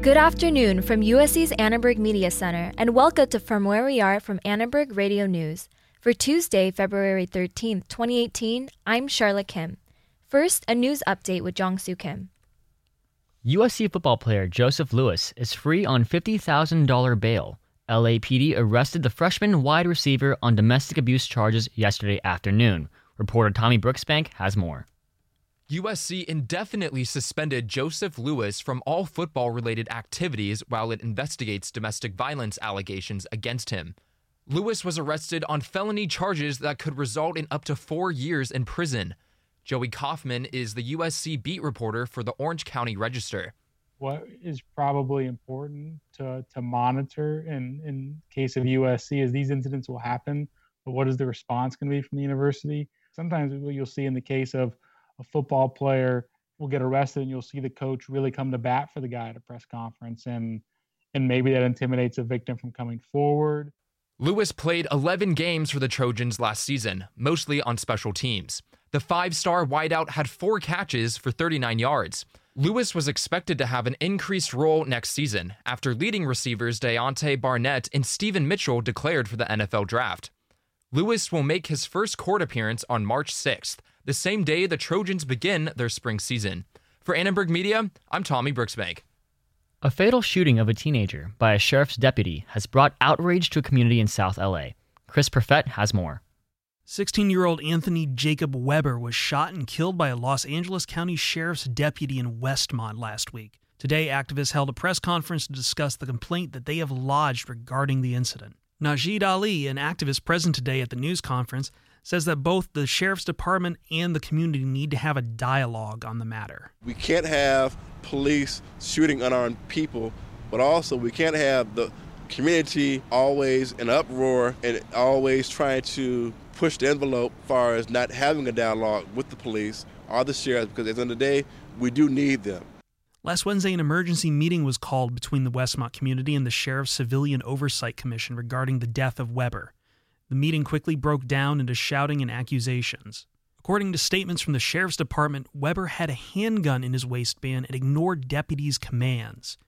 Good afternoon from USC's Annenberg Media Center, and welcome to From Where We Are from Annenberg Radio News. For Tuesday, February 13th, 2018, I'm Charlotte Kim. First, a news update with Jong Soo Kim. USC football player Joseph Lewis is free on $50,000 bail. LAPD arrested the freshman wide receiver on domestic abuse charges yesterday afternoon. Reporter Tommy Brooksbank has more. USC indefinitely suspended Joseph Lewis from all football related activities while it investigates domestic violence allegations against him. Lewis was arrested on felony charges that could result in up to four years in prison. Joey Kaufman is the USC beat reporter for the Orange County Register. What is probably important to, to monitor in, in case of USC is these incidents will happen, but what is the response going to be from the university? Sometimes what you'll see in the case of a football player will get arrested and you'll see the coach really come to bat for the guy at a press conference and and maybe that intimidates a victim from coming forward. Lewis played 11 games for the Trojans last season, mostly on special teams. The five-star wideout had 4 catches for 39 yards. Lewis was expected to have an increased role next season after leading receivers Deontay Burnett and Stephen Mitchell declared for the NFL draft. Lewis will make his first court appearance on March 6th the same day the Trojans begin their spring season. For Annenberg Media, I'm Tommy Brooksbank. A fatal shooting of a teenager by a sheriff's deputy has brought outrage to a community in South LA. Chris Perfett has more. 16 year old Anthony Jacob Weber was shot and killed by a Los Angeles County Sheriff's deputy in Westmont last week. Today, activists held a press conference to discuss the complaint that they have lodged regarding the incident. Najee Ali, an activist present today at the news conference, says that both the sheriff's department and the community need to have a dialogue on the matter. We can't have police shooting unarmed people, but also we can't have the community always in uproar and always trying to push the envelope as far as not having a dialogue with the police or the sheriffs because at the end of the day, we do need them. Last Wednesday, an emergency meeting was called between the Westmont community and the Sheriff's Civilian Oversight Commission regarding the death of Weber. The meeting quickly broke down into shouting and accusations. According to statements from the sheriff's department, Weber had a handgun in his waistband and ignored deputies' commands.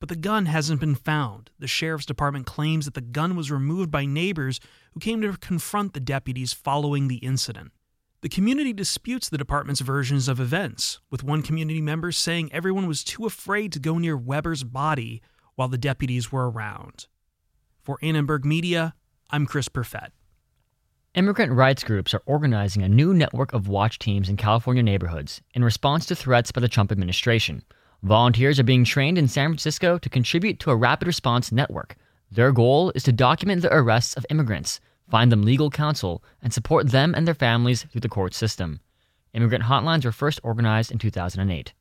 But the gun hasn't been found. The sheriff's department claims that the gun was removed by neighbors who came to confront the deputies following the incident. The community disputes the department's versions of events, with one community member saying everyone was too afraid to go near Weber's body while the deputies were around. For Annenberg Media, I'm Chris Perfett. Immigrant rights groups are organizing a new network of watch teams in California neighborhoods in response to threats by the Trump administration. Volunteers are being trained in San Francisco to contribute to a rapid response network. Their goal is to document the arrests of immigrants, find them legal counsel, and support them and their families through the court system. Immigrant hotlines were first organized in 2008.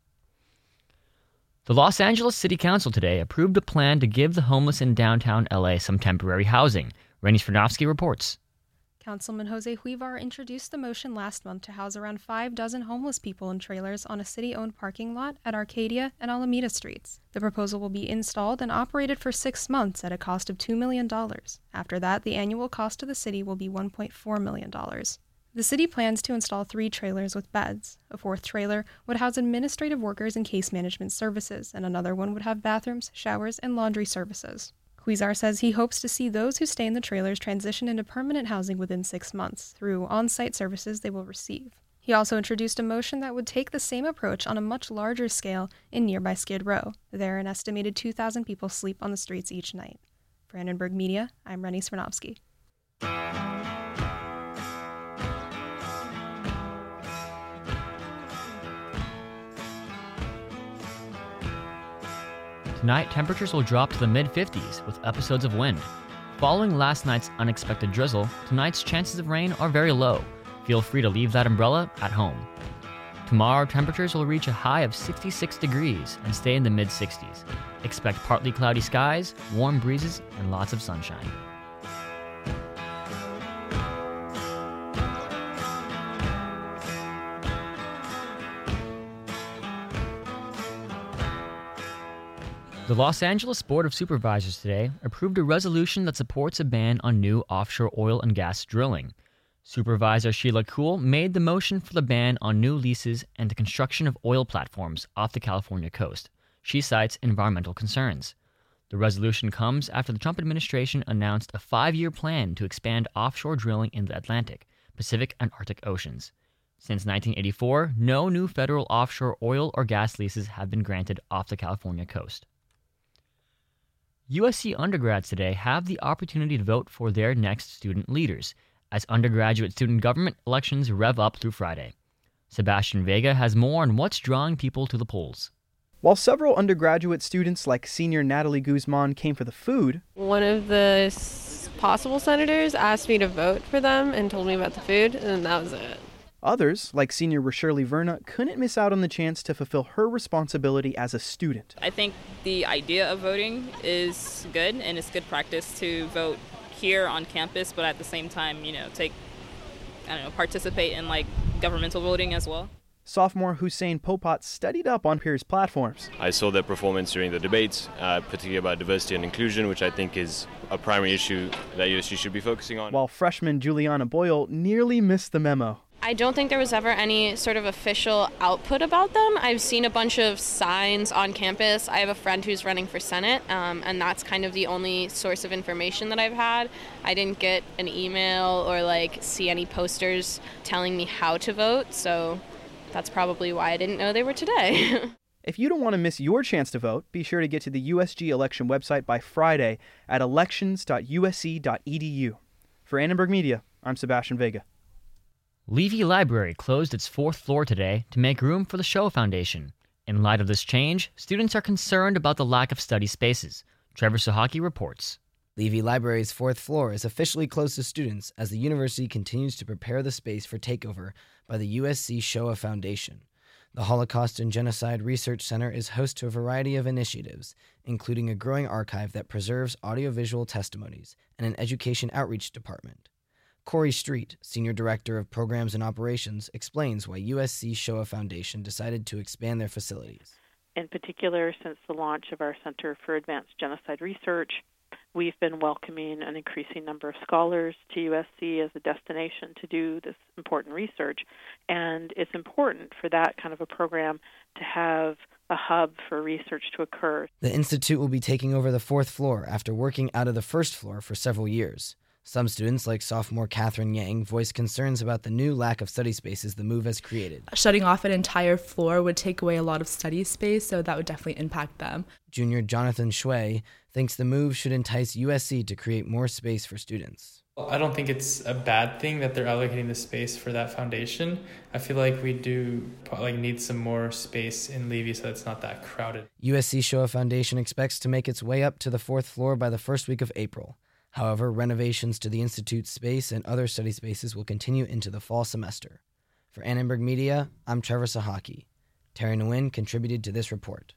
The Los Angeles City Council today approved a plan to give the homeless in downtown LA some temporary housing. Rennie Svirnovskiy reports. Councilman Jose Huizar introduced the motion last month to house around five dozen homeless people in trailers on a city owned parking lot at Arcadia and Alameda Streets. The proposal will be installed and operated for six months at a cost of $2 million. After that, the annual cost to the city will be $1.4 million. The city plans to install three trailers with beds. A fourth trailer would house administrative workers and case management services, and another one would have bathrooms, showers, and laundry services. Huizar says he hopes to see those who stay in the trailers transition into permanent housing within six months through on site services they will receive. He also introduced a motion that would take the same approach on a much larger scale in nearby Skid Row. There, an estimated 2,000 people sleep on the streets each night. For Annenberg Media, I'm Rennie Svirnovskiy. Tonight, temperatures will drop to the mid 50s with episodes of wind. Following last night's unexpected drizzle, tonight's chances of rain are very low. Feel free to leave that umbrella at home. Tomorrow, temperatures will reach a high of 66 degrees and stay in the mid 60s. Expect partly cloudy skies, warm breezes, and lots of sunshine. The Los Angeles Board of Supervisors today approved a resolution that supports a ban on new offshore oil and gas drilling. Supervisor Sheila Kuehl made the motion for the ban on new leases and the construction of oil platforms off the California coast. She cites environmental concerns. The resolution comes after the Trump administration announced a five year plan to expand offshore drilling in the Atlantic, Pacific, and Arctic Oceans. Since 1984, no new federal offshore oil or gas leases have been granted off the California coast. USC undergrads today have the opportunity to vote for their next student leaders as undergraduate student government elections rev up through Friday. Sebastian Vega has more on what's drawing people to the polls. While several undergraduate students like senior Natalie Guzman came for the food, one of the possible senators asked me to vote for them and told me about the food, and that was it. Others, like senior Shirley Verna, couldn't miss out on the chance to fulfill her responsibility as a student. I think the idea of voting is good, and it's good practice to vote here on campus, but at the same time, you know, take, I don't know, participate in like governmental voting as well. Sophomore Hussein Popat studied up on peers' platforms. I saw their performance during the debates, uh, particularly about diversity and inclusion, which I think is a primary issue that USC should be focusing on. While freshman Juliana Boyle nearly missed the memo. I don't think there was ever any sort of official output about them. I've seen a bunch of signs on campus. I have a friend who's running for Senate, um, and that's kind of the only source of information that I've had. I didn't get an email or like see any posters telling me how to vote, so that's probably why I didn't know they were today. If you don't want to miss your chance to vote, be sure to get to the USG election website by Friday at elections.usc.edu. For Annenberg Media, I'm Sebastian Vega. Leavey Library closed its fourth floor today to make room for the Shoah Foundation. In light of this change, students are concerned about the lack of study spaces. Trevor Sahaki reports. Leavey Library's fourth floor is officially closed to students as the university continues to prepare the space for takeover by the USC Shoah Foundation. The Holocaust and Genocide Research Center is host to a variety of initiatives, including a growing archive that preserves audiovisual testimonies and an education outreach department. Kori Street, Senior Director of Programs and Operations, explains why USC Shoah Foundation decided to expand their facilities. In particular, since the launch of our Center for Advanced Genocide Research, we've been welcoming an increasing number of scholars to USC as a destination to do this important research. And it's important for that kind of a program to have a hub for research to occur. The Institute will be taking over the fourth floor after working out of the first floor for several years. Some students, like sophomore Catherine Yang, voiced concerns about the new lack of study spaces the move has created. Shutting off an entire floor would take away a lot of study space, so that would definitely impact them. Junior Jonathan Shui thinks the move should entice USC to create more space for students. I don't think it's a bad thing that they're allocating the space for that foundation. I feel like we do like need some more space in Leavey so it's not that crowded. USC Shoah Foundation expects to make its way up to the fourth floor by the first week of April. However, renovations to the Institute's space and other study spaces will continue into the fall semester. For Annenberg Media, I'm Trevor Sahaki. Terry Nguyen contributed to this report.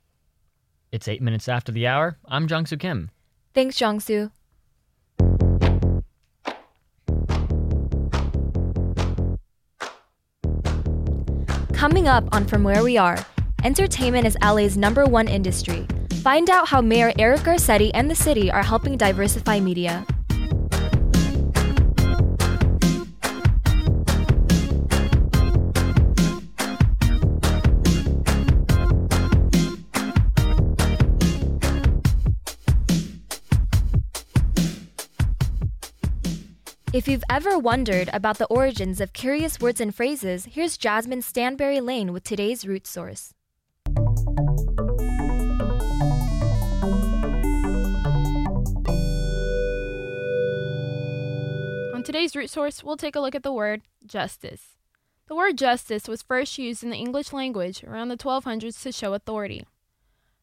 It's eight minutes after the hour. I'm Jungsu Kim. Thanks, Jungsu. Coming up on From Where We Are, entertainment is LA's number one industry. Find out how Mayor Eric Garcetti and the city are helping diversify media. If you've ever wondered about the origins of curious words and phrases, here's Jasmine Stanberry Lane with today's root source. On today's root source, we'll take a look at the word justice. The word justice was first used in the English language around the 1200s to show authority.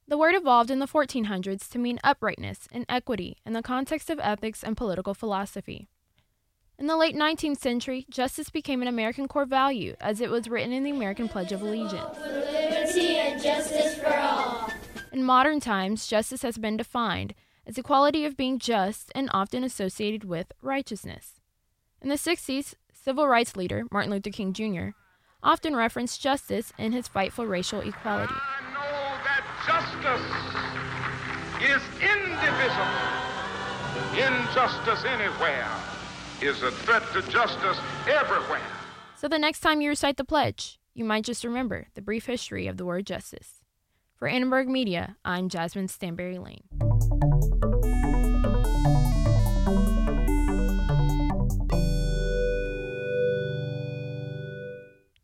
The word evolved in the 1400s to mean uprightness and equity in the context of ethics and political philosophy. In the late 19th century, justice became an American core value as it was written in the American Pledge of Allegiance. liberty and justice for all. In modern times, justice has been defined as the quality of being just and often associated with righteousness. In the 60s, civil rights leader Martin Luther King Jr. often referenced justice in his fight for racial equality. I know that justice is indivisible. Injustice anywhere is a threat to justice everywhere. So the next time you recite the pledge, you might just remember the brief history of the word justice. For Annenberg Media, I'm Jasmine Stanberry Lane.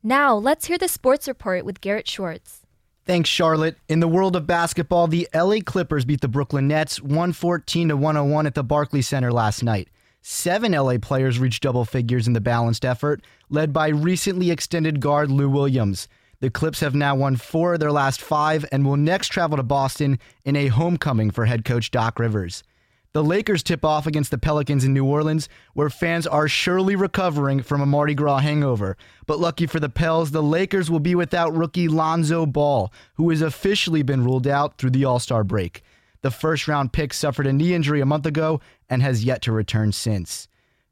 Now, let's hear the sports report with Garrett Schwartz. Thanks, Charlotte. In the world of basketball, the LA Clippers beat the Brooklyn Nets 114 to 101 at the Barclays Center last night. Seven LA players reached double figures in the balanced effort, led by recently extended guard Lou Williams. The Clips have now won four of their last five and will next travel to Boston in a homecoming for head coach Doc Rivers. The Lakers tip off against the Pelicans in New Orleans, where fans are surely recovering from a Mardi Gras hangover. But lucky for the Pels, the Lakers will be without rookie Lonzo Ball, who has officially been ruled out through the All Star break. The first round pick suffered a knee injury a month ago and has yet to return since.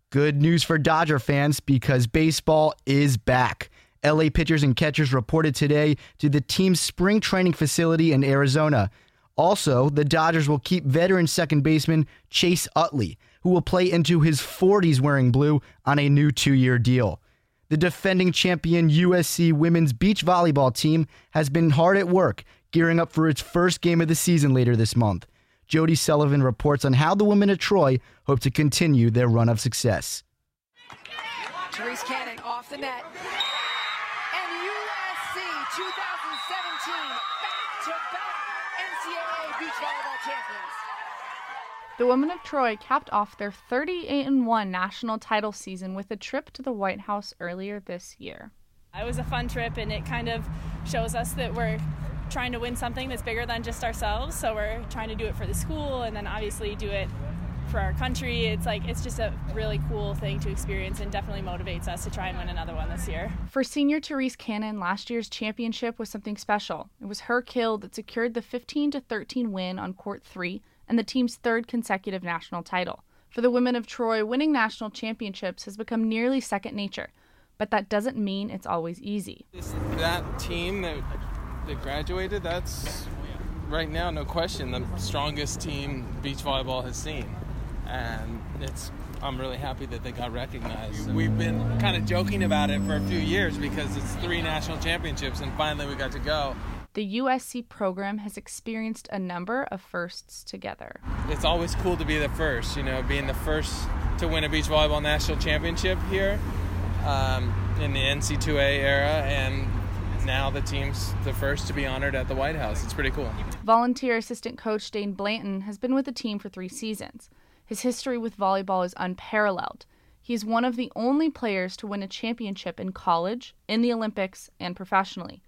Good news for Dodger fans because baseball is back. LA pitchers and catchers reported today to the team's spring training facility in Arizona. Also, the Dodgers will keep veteran second baseman Chase Utley, who will play into his 40s wearing blue on a new two year deal. The defending champion USC women's beach volleyball team has been hard at work, gearing up for its first game of the season later this month. Jody Sullivan reports on how the women of Troy hope to continue their run of success. Therese Cannon off the net. And USC 2017 back to back NCAA beach volleyball champions. The women of Troy capped off their 38 1 national title season with a trip to the White House earlier this year. It was a fun trip, and it kind of shows us that we're trying to win something that's bigger than just ourselves. So we're trying to do it for the school, and then obviously do it for our country. It's like it's just a really cool thing to experience, and definitely motivates us to try and win another one this year. For senior Therese Cannon, last year's championship was something special. It was her kill that secured the 15 to 13 win on court three and the team's third consecutive national title. For the women of Troy, winning national championships has become nearly second nature, but that doesn't mean it's always easy. That team that, that graduated, that's right now, no question, the strongest team beach volleyball has seen. And it's I'm really happy that they got recognized. We've been kind of joking about it for a few years because it's three national championships and finally we got to go. The USC program has experienced a number of firsts together. It's always cool to be the first, you know, being the first to win a beach volleyball national championship here um, in the NC2A era, and now the team's the first to be honored at the White House. It's pretty cool. Volunteer assistant coach Dain Blanton has been with the team for three seasons. His history with volleyball is unparalleled. He is one of the only players to win a championship in college, in the Olympics, and professionally.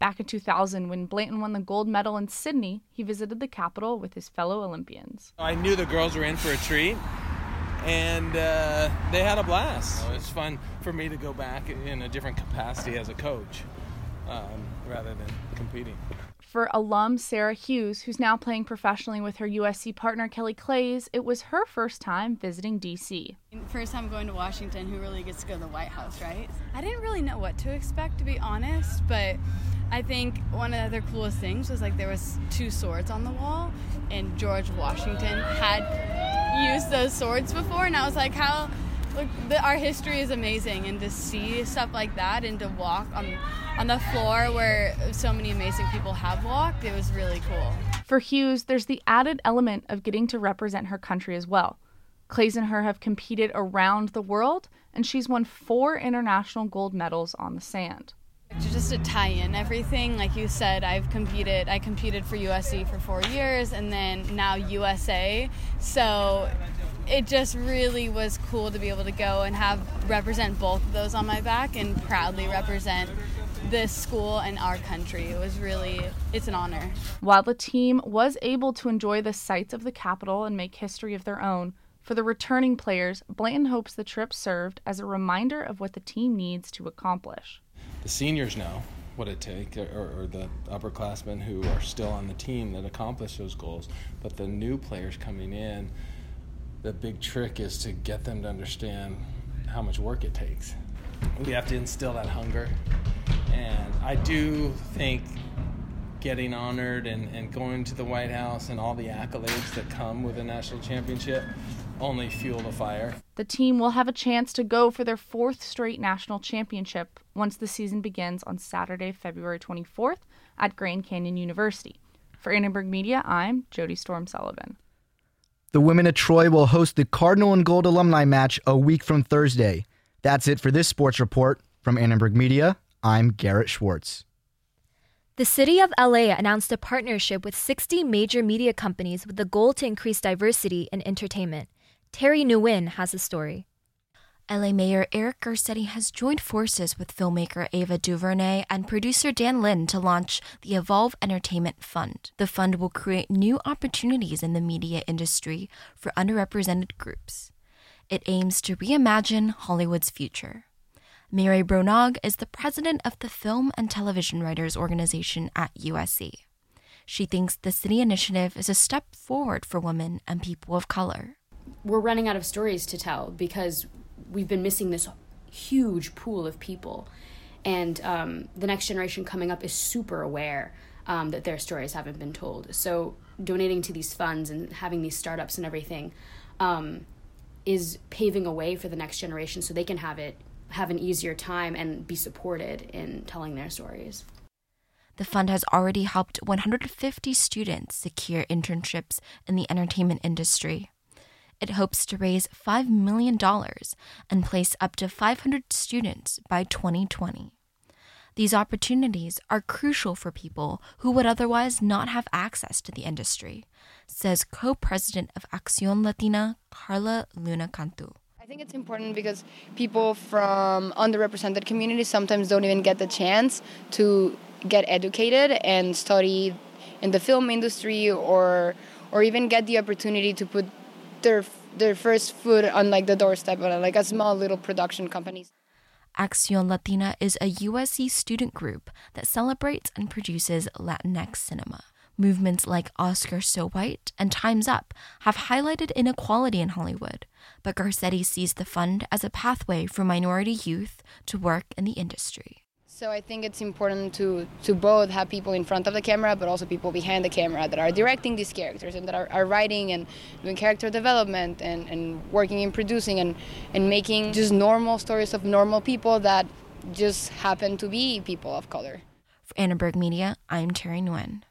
Back in 2000, when Blanton won the gold medal in Sydney, he visited the capital with his fellow Olympians. I knew the girls were in for a treat, and uh, they had a blast. It's fun for me to go back in a different capacity as a coach um, rather than competing. For alum Sara Hughes, who's now playing professionally with her USC partner Kelly Claes, it was her first time visiting DC. First time going to Washington, who really gets to go to the White House, right? I didn't really know what to expect, to be honest, but I think one of the other coolest things was like there was two swords on the wall, and George Washington had used those swords before, and I was like, how look, the, our history is amazing, and to see stuff like that, and to walk on on the floor where so many amazing people have walked, it was really cool. For Hughes, there's the added element of getting to represent her country as well. Claes and her have competed around the world, and she's won four international gold medals on the sand. Just to tie in everything, like you said, I've competed. I competed for USC for four years, and then now USA. So it just really was cool to be able to go and have represent both of those on my back and proudly represent this school and our country. It was really, it's an honor. While the team was able to enjoy the sights of the capital and make history of their own, for the returning players, Blanton hopes the trip served as a reminder of what the team needs to accomplish. The seniors know what it takes, or, or the upperclassmen who are still on the team that accomplish those goals, but the new players coming in, the big trick is to get them to understand how much work it takes. We have to instill that hunger. And I do think getting honored and, and going to the White House and all the accolades that come with a national championship, only fuel the fire. The team will have a chance to go for their fourth straight national championship once the season begins on Saturday, February 24th at Grand Canyon University. For Annenberg Media, I'm Jody Storm Sullivan. The women of Troy will host the Cardinal and Gold alumni match a week from Thursday. That's it for this sports report. From Annenberg Media, I'm Garrett Schwartz. The city of LA announced a partnership with 60 major media companies with the goal to increase diversity in entertainment. Terry Nguyen has a story. LA Mayor Eric Garcetti has joined forces with filmmaker Ava DuVernay and producer Dan Lin to launch the Evolve Entertainment Fund. The fund will create new opportunities in the media industry for underrepresented groups. It aims to reimagine Hollywood's future. Mary Bronog is the president of the Film and Television Writers Organization at USC. She thinks the city initiative is a step forward for women and people of color. We're running out of stories to tell because we've been missing this huge pool of people. And um, the next generation coming up is super aware um, that their stories haven't been told. So donating to these funds and having these startups and everything um, is paving a way for the next generation so they can have it have an easier time and be supported in telling their stories. The fund has already helped 150 students secure internships in the entertainment industry. It hopes to raise $5 million and place up to 500 students by 2020. These opportunities are crucial for people who would otherwise not have access to the industry, says co president of Acción Latina, Carla Luna Cantu. I think it's important because people from underrepresented communities sometimes don't even get the chance to get educated and study in the film industry or or even get the opportunity to put their their first foot on like the doorstep of like a small little production companies. Acción Latina is a USC student group that celebrates and produces Latinx cinema. Movements like Oscar So White and Time's Up have highlighted inequality in Hollywood, but Garcetti sees the fund as a pathway for minority youth to work in the industry. So I think it's important to, to both have people in front of the camera, but also people behind the camera that are directing these characters and that are, are writing and doing character development and, and working in producing and, and making just normal stories of normal people that just happen to be people of color. For Annenberg Media, I'm Terry Nguyen.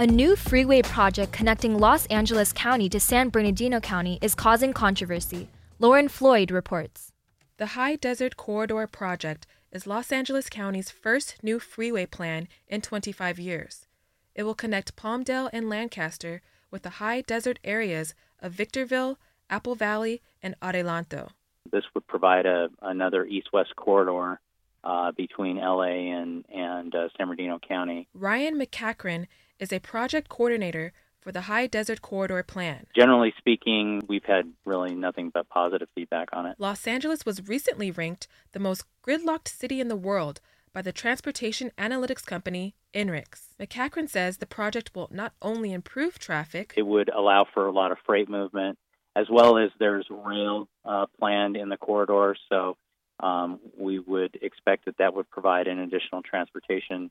A new freeway project connecting Los Angeles County to San Bernardino County is causing controversy. Lauren Floyd reports. The High Desert Corridor project is Los Angeles County's first new freeway plan in 25 years. It will connect Palmdale and Lancaster with the high desert areas of Victorville, Apple Valley, and Adelanto. This would provide a, another east west corridor uh, between LA and, and uh, San Bernardino County. Ryan McCachran is a project coordinator for the High Desert Corridor Plan. Generally speaking, we've had really nothing but positive feedback on it. Los Angeles was recently ranked the most gridlocked city in the world by the transportation analytics company INRIX. McCachran says the project will not only improve traffic, it would allow for a lot of freight movement, as well as there's rail uh, planned in the corridor. So um, we would expect that that would provide an additional transportation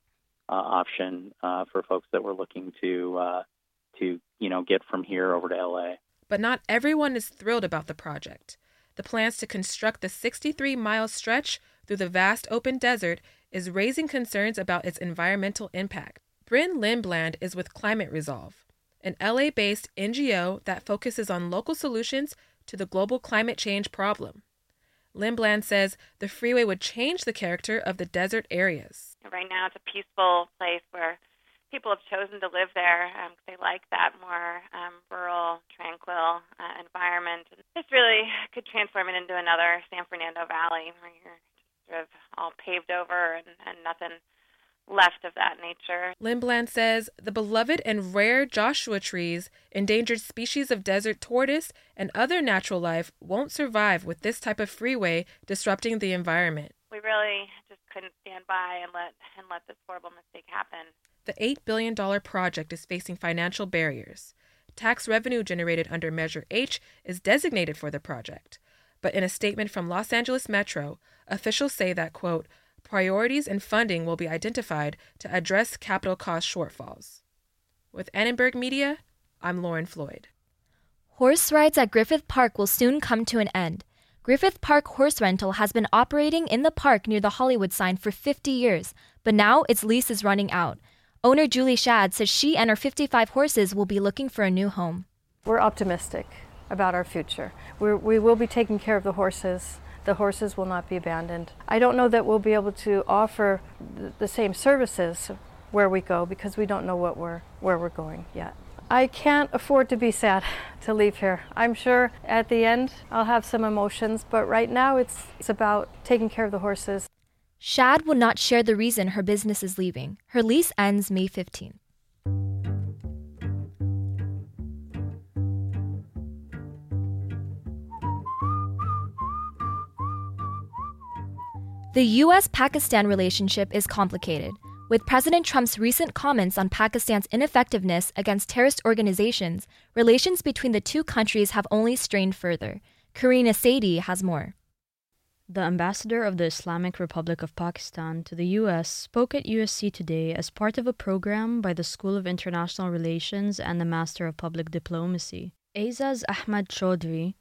option uh, for folks that were looking to uh, to you know get from here over to LA. But not everyone is thrilled about the project. The plans to construct the 63 mile stretch through the vast open desert is raising concerns about its environmental impact. Bryn Lindblad is with Climate Resolve, an LA based NGO that focuses on local solutions to the global climate change problem. Lindblad says the freeway would change the character of the desert areas. Right now, it's a peaceful place where people have chosen to live there because um, they like that more um, rural, tranquil uh, environment. And this really could transform it into another San Fernando Valley where you're sort of all paved over and, and nothing left of that nature. Lindblad says the beloved and rare Joshua trees, endangered species of desert tortoise, and other natural life won't survive with this type of freeway disrupting the environment. We really just couldn't stand by and let and let this horrible mistake happen. The $8 billion project is facing financial barriers. Tax revenue generated under Measure H is designated for the project. But in a statement from Los Angeles Metro, officials say that, quote, priorities and funding will be identified to address capital cost shortfalls. With Annenberg Media, I'm Lauren Floyd. Horse rides at Griffith Park will soon come to an end. Griffith Park Horse Rental has been operating in the park near the Hollywood sign for 50 years, but now its lease is running out. Owner Julie Shad says she and her 55 horses will be looking for a new home. We're optimistic about our future. We're, we will be taking care of the horses. The horses will not be abandoned. I don't know that we'll be able to offer the same services where we go because we don't know what we're, where we're going yet. I can't afford to be sad to leave here. I'm sure at the end I'll have some emotions, but right now it's, it's about taking care of the horses. Shad will not share the reason her business is leaving. Her lease ends May 15. The US Pakistan relationship is complicated. With President Trump's recent comments on Pakistan's ineffectiveness against terrorist organizations, relations between the two countries have only strained further. Karina Sadie has more. The ambassador of the Islamic Republic of Pakistan to the U.S. spoke at USC today as part of a program by the School of International Relations and the Master of Public Diplomacy. Aizaz Ahmad Chaudhry,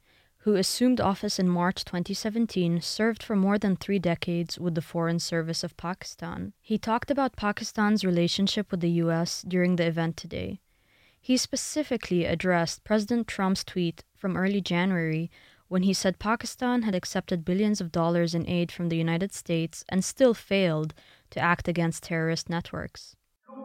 who assumed office in March 2017, served for more than three decades with the Foreign Service of Pakistan. He talked about Pakistan's relationship with the U.S. during the event today. He specifically addressed President Trump's tweet from early January when he said Pakistan had accepted billions of dollars in aid from the United States and still failed to act against terrorist networks.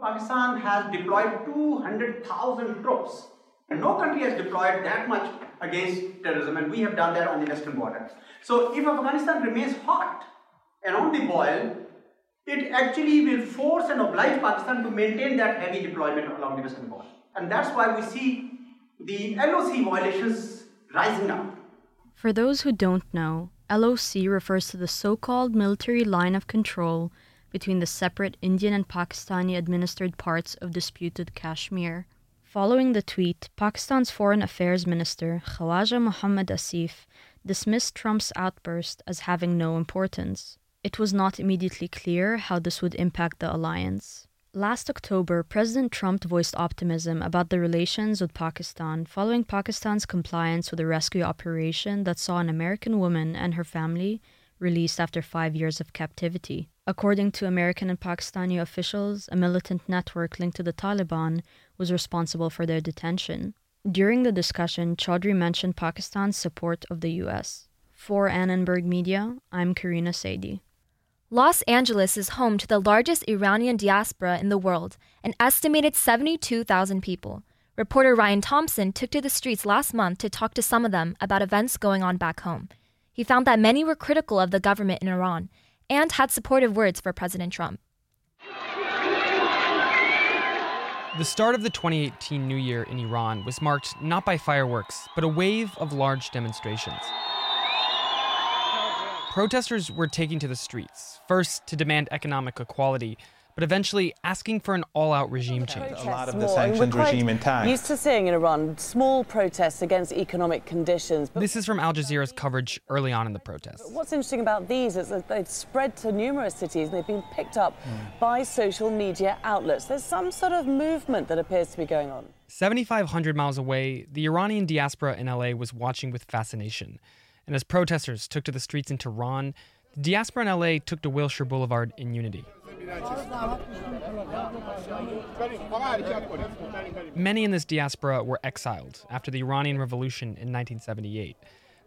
Pakistan has deployed 200,000 troops. And no country has deployed that much against terrorism, and we have done that on the western border. So if Afghanistan remains hot and on the boil, it actually will force and oblige Pakistan to maintain that heavy deployment along the western border. And that's why we see the LOC violations rising now. For those who don't know, LOC refers to the so called military line of control between the separate Indian and Pakistani administered parts of disputed Kashmir. Following the tweet, Pakistan's Foreign Affairs Minister Khawaja Mohammad Asif dismissed Trump's outburst as having no importance. It was not immediately clear how this would impact the alliance. Last October, President Trump voiced optimism about the relations with Pakistan following Pakistan's compliance with a rescue operation that saw an American woman and her family released after five years of captivity. According to American and Pakistani officials, a militant network linked to the Taliban was responsible for their detention. During the discussion, Chaudhry mentioned Pakistan's support of the U.S. For Annenberg Media, I'm Karina Sadie. Los Angeles is home to the largest Iranian diaspora in the world, an estimated 72,000 people. Reporter Ryan Thompson took to the streets last month to talk to some of them about events going on back home. He found that many were critical of the government in Iran and had supportive words for President Trump. The start of the 2018 New Year in Iran was marked not by fireworks, but a wave of large demonstrations. Protesters were taking to the streets, first to demand economic equality, but eventually asking for an all out regime change. A lot of the sanctions regime intact. Used to seeing in Iran small protests against economic conditions. this is from Al Jazeera's coverage early on in the protests. What's interesting about these is that they've spread to numerous cities and they've been picked up mm. by social media outlets. There's some sort of movement that appears to be going on. 7,500 miles away, the Iranian diaspora in LA was watching with fascination. And as protesters took to the streets in Tehran, the diaspora in LA took to Wilshire Boulevard in unity. Many in this diaspora were exiled after the Iranian Revolution in 1978.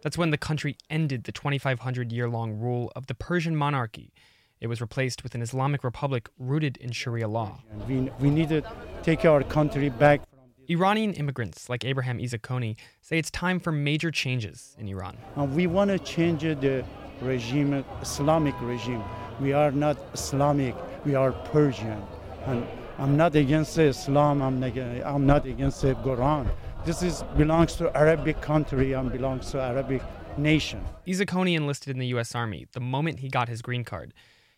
That's when the country ended the 2,500 year long rule of the Persian monarchy. It was replaced with an Islamic republic rooted in Sharia law. We, we need to take our country back Iranian immigrants like Abraham Izakoni say it's time for major changes in Iran. We want to change the regime, Islamic regime. We are not Islamic, we are Persian. And I'm not against Islam, I'm not, I'm not against the Quran. This is, belongs to Arabic country and belongs to Arabic nation. Izakoni enlisted in the U.S. Army the moment he got his green card.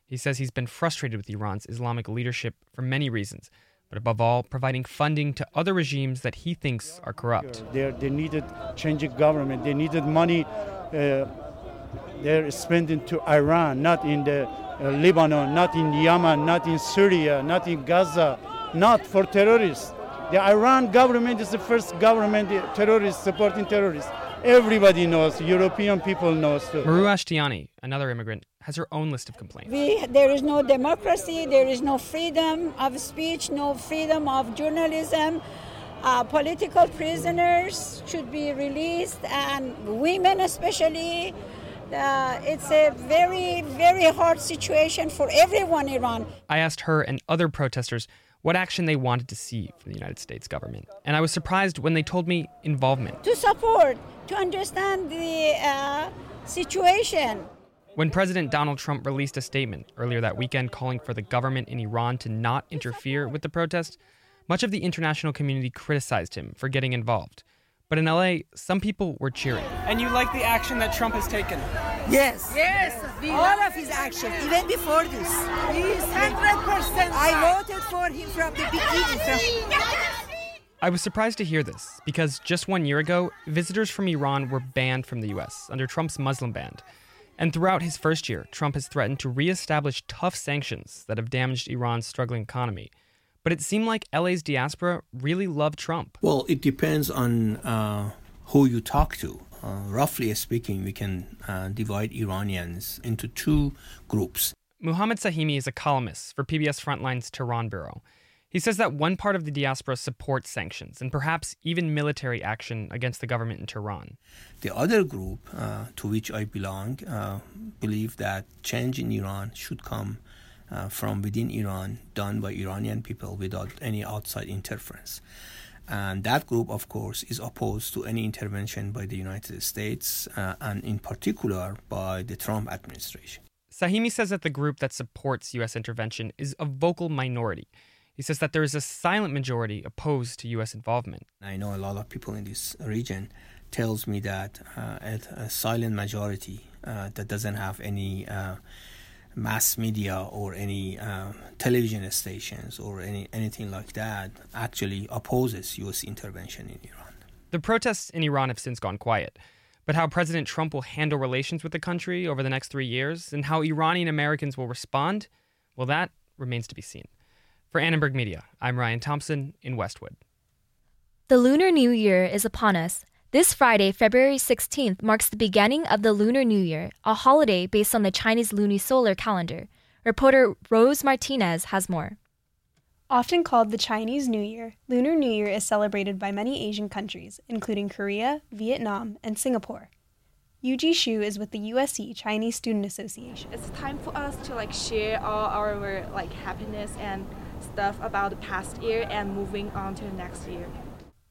He says he's been frustrated with Iran's Islamic leadership for many reasons but above all, providing funding to other regimes that he thinks are corrupt. They're, they needed changing government. They needed money. Uh, they're spending to Iran, not in the Lebanon, not in Yemen, not in Syria, not in Gaza, not for terrorists. The Iran government is the first government terrorists supporting terrorists. Everybody knows, European people knows too. Maru Ashtiani, another immigrant, has her own list of complaints. We, there is no democracy, there is no freedom of speech, no freedom of journalism. Uh, political prisoners should be released, and women especially. Uh, it's a very, very hard situation for everyone in Iran. I asked her and other protesters what action they wanted to see from the United States government, and I was surprised when they told me involvement. To support, to understand the uh, situation. When President Donald Trump released a statement earlier that weekend calling for the government in Iran to not interfere with the protests, much of the international community criticized him for getting involved. But in LA, some people were cheering. And you like the action that Trump has taken? Yes. Yes. All of his action, even before this. He's 100% I voted for him from the beginning. I was surprised to hear this because just one year ago, visitors from Iran were banned from the US under Trump's Muslim ban. And throughout his first year, Trump has threatened to reestablish tough sanctions that have damaged Iran's struggling economy. But it seemed like LA's diaspora really loved Trump. Well, it depends on uh, who you talk to. Uh, roughly speaking, we can uh, divide Iranians into two groups. Muhammad Sahimi is a columnist for PBS Frontline's Tehran bureau. He says that one part of the diaspora supports sanctions and perhaps even military action against the government in Tehran. The other group, uh, to which I belong, uh, believe that change in Iran should come uh, from within Iran, done by Iranian people without any outside interference. And that group, of course, is opposed to any intervention by the United States uh, and, in particular, by the Trump administration. Sahimi says that the group that supports U.S. intervention is a vocal minority. He says that there is a silent majority opposed to U.S. involvement. I know a lot of people in this region tells me that uh, a silent majority uh, that doesn't have any uh, mass media or any uh, television stations or any anything like that actually opposes U.S. intervention in Iran. The protests in Iran have since gone quiet, but how President Trump will handle relations with the country over the next three years and how Iranian Americans will respond, well, that remains to be seen. For Annenberg Media, I'm Ryan Thompson in Westwood. The Lunar New Year is upon us. This Friday, February 16th, marks the beginning of the Lunar New Year, a holiday based on the Chinese lunisolar calendar. Reporter Rose Martinez has more. Often called the Chinese New Year, Lunar New Year is celebrated by many Asian countries, including Korea, Vietnam, and Singapore. Yuji Shu is with the USC Chinese Student Association. It's time for us to like share all our like happiness and stuff about the past year and moving on to the next year.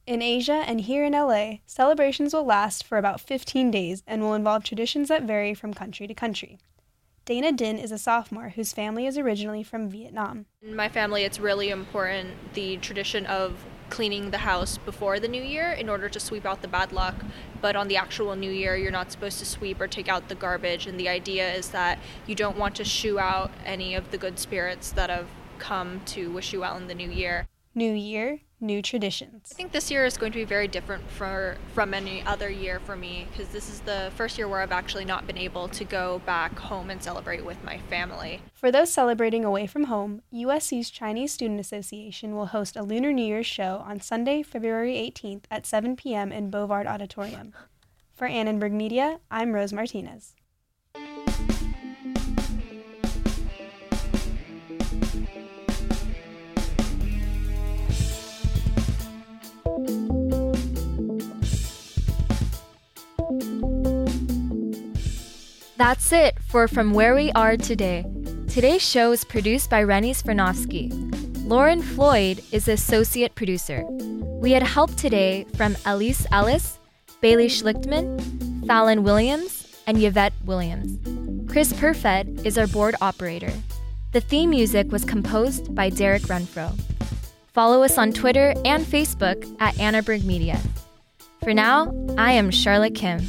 In Asia and here in LA, celebrations will last for about 15 days and will involve traditions that vary from country to country. Dana Din is a sophomore whose family is originally from Vietnam. In my family, it's really important the tradition of cleaning the house before the new year in order to sweep out the bad luck. But on the actual new year, you're not supposed to sweep or take out the garbage. And the idea is that you don't want to shoo out any of the good spirits that have come to wish you well in the new year. New year, new traditions. I think this year is going to be very different for, from any other year for me because this is the first year where I've actually not been able to go back home and celebrate with my family. For those celebrating away from home, USC's Chinese Student Association will host a Lunar New Year's show on Sunday, February 18th at 7 p.m. in Bovard Auditorium. For Annenberg Media, I'm Rose Martinez. That's it for From Where We Are Today. Today's show is produced by Rennie Svirnovskiy. Lauren Floyd is associate producer. We had help today from Elise Ellis, Bailey Schlichtman, Fallon Williams, and Yvette Williams. Chris Perfett is our board operator. The theme music was composed by Derek Renfro. Follow us on Twitter and Facebook at Annenberg Media. For now, I am Charlotte Kim.